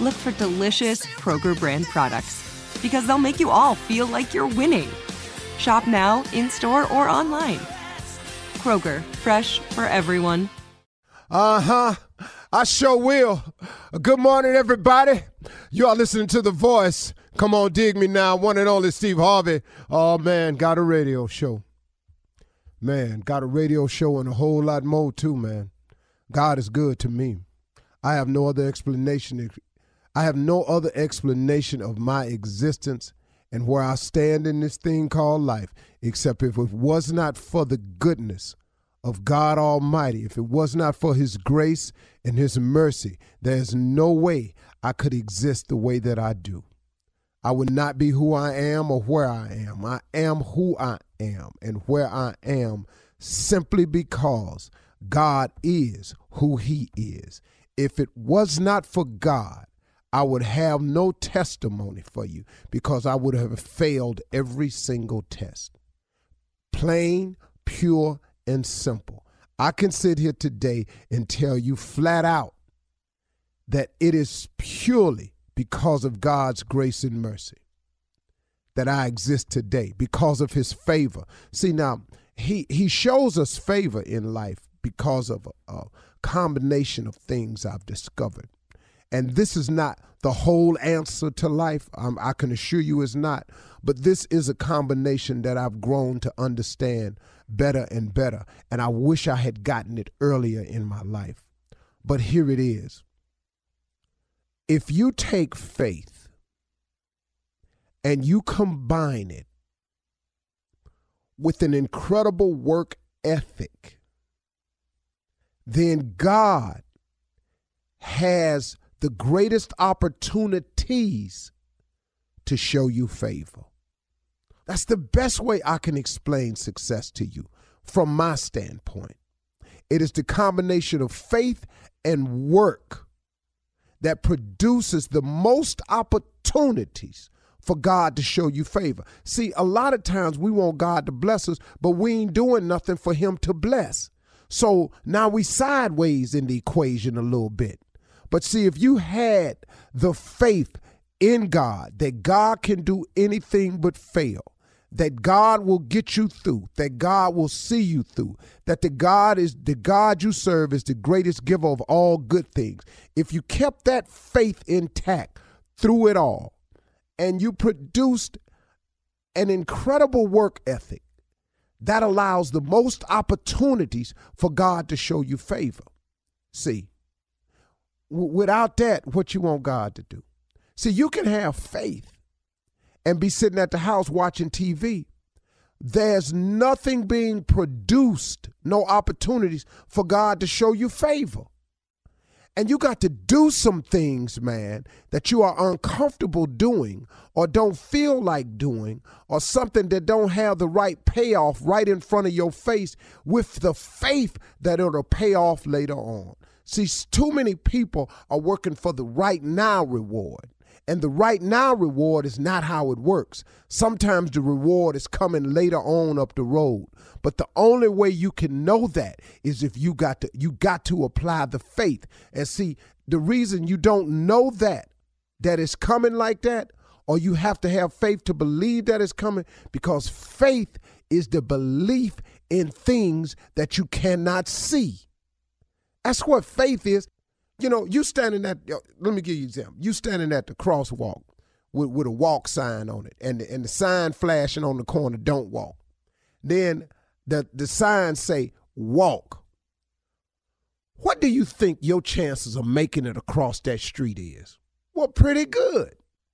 look for delicious Kroger brand products because they'll make you all feel like you're winning. Shop now, in store, or online. Kroger, fresh for everyone. Uh huh. I sure will. Good morning, everybody. You are listening to The Voice. Come on, dig me now. One and only Steve Harvey. Oh, man, got a radio show. Man, got a radio show and a whole lot more, too, man. God is good to me. I have no other explanation. I have no other explanation of my existence and where I stand in this thing called life, except if it was not for the goodness of God Almighty, if it was not for His grace and His mercy, there's no way I could exist the way that I do. I would not be who I am or where I am. I am who I am and where I am simply because God is who He is. If it was not for God, I would have no testimony for you because I would have failed every single test. Plain, pure, and simple. I can sit here today and tell you flat out that it is purely because of God's grace and mercy that I exist today, because of his favor. See, now, he, he shows us favor in life because of a, a combination of things I've discovered. And this is not the whole answer to life. Um, I can assure you it's not. But this is a combination that I've grown to understand better and better. And I wish I had gotten it earlier in my life. But here it is. If you take faith and you combine it with an incredible work ethic, then God has the greatest opportunities to show you favor. That's the best way I can explain success to you from my standpoint. It is the combination of faith and work that produces the most opportunities for God to show you favor. See, a lot of times we want God to bless us, but we ain't doing nothing for Him to bless. So now we sideways in the equation a little bit. But see, if you had the faith in God that God can do anything but fail, that God will get you through, that God will see you through, that the God is the God you serve is the greatest giver of all good things. If you kept that faith intact through it all and you produced an incredible work ethic that allows the most opportunities for God to show you favor. See, w- without that, what you want God to do? See, you can have faith and be sitting at the house watching TV. There's nothing being produced, no opportunities for God to show you favor. And you got to do some things, man, that you are uncomfortable doing or don't feel like doing or something that don't have the right payoff right in front of your face with the faith that it'll pay off later on. See, too many people are working for the right now reward. And the right now reward is not how it works. Sometimes the reward is coming later on up the road. But the only way you can know that is if you got to you got to apply the faith. And see, the reason you don't know that that is coming like that or you have to have faith to believe that it's coming because faith is the belief in things that you cannot see. That's what faith is. You know, you standing at, let me give you an example. You standing at the crosswalk with, with a walk sign on it and the, and the sign flashing on the corner, don't walk. Then the, the sign say, walk. What do you think your chances of making it across that street is? Well, pretty good.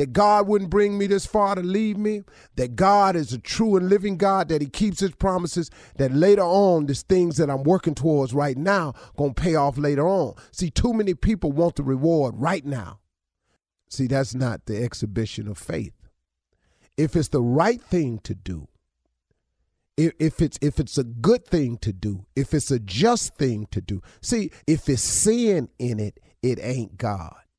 that God wouldn't bring me this far to leave me, that God is a true and living God, that He keeps His promises, that later on, these things that I'm working towards right now gonna pay off later on. See, too many people want the reward right now. See, that's not the exhibition of faith. If it's the right thing to do, if, it's if it's a good thing to do, if it's a just thing to do. See, if it's sin in it, it ain't God.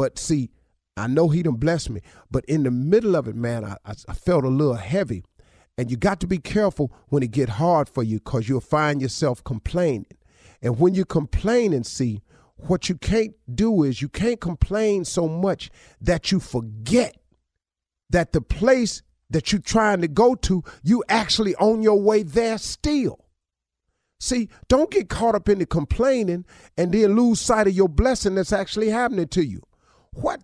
but see, I know he done blessed me, but in the middle of it, man, I, I felt a little heavy. And you got to be careful when it get hard for you because you'll find yourself complaining. And when you complain and see, what you can't do is you can't complain so much that you forget that the place that you're trying to go to, you actually on your way there still. See, don't get caught up in the complaining and then lose sight of your blessing that's actually happening to you. What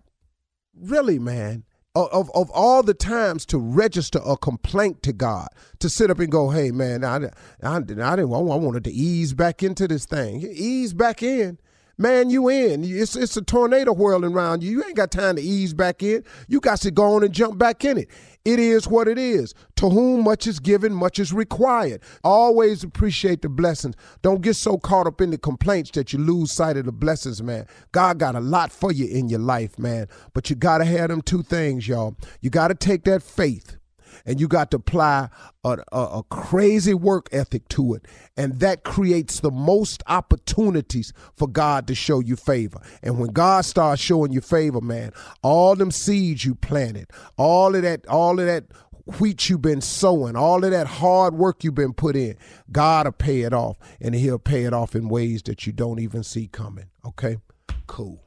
really, man? Of, of all the times to register a complaint to God, to sit up and go, hey, man, I, I, I didn't, I wanted to ease back into this thing. Ease back in. Man, you in. It's it's a tornado whirling around you. You ain't got time to ease back in. You got to go on and jump back in it. It is what it is. To whom much is given, much is required. Always appreciate the blessings. Don't get so caught up in the complaints that you lose sight of the blessings, man. God got a lot for you in your life, man. But you got to have them two things, y'all. You got to take that faith and you got to apply a, a, a, crazy work ethic to it. And that creates the most opportunities for God to show you favor. And when God starts showing you favor, man, all them seeds you planted, all of that, all of that wheat you've been sowing, all of that hard work you've been put in, God will pay it off. And he'll pay it off in ways that you don't even see coming. Okay? Cool.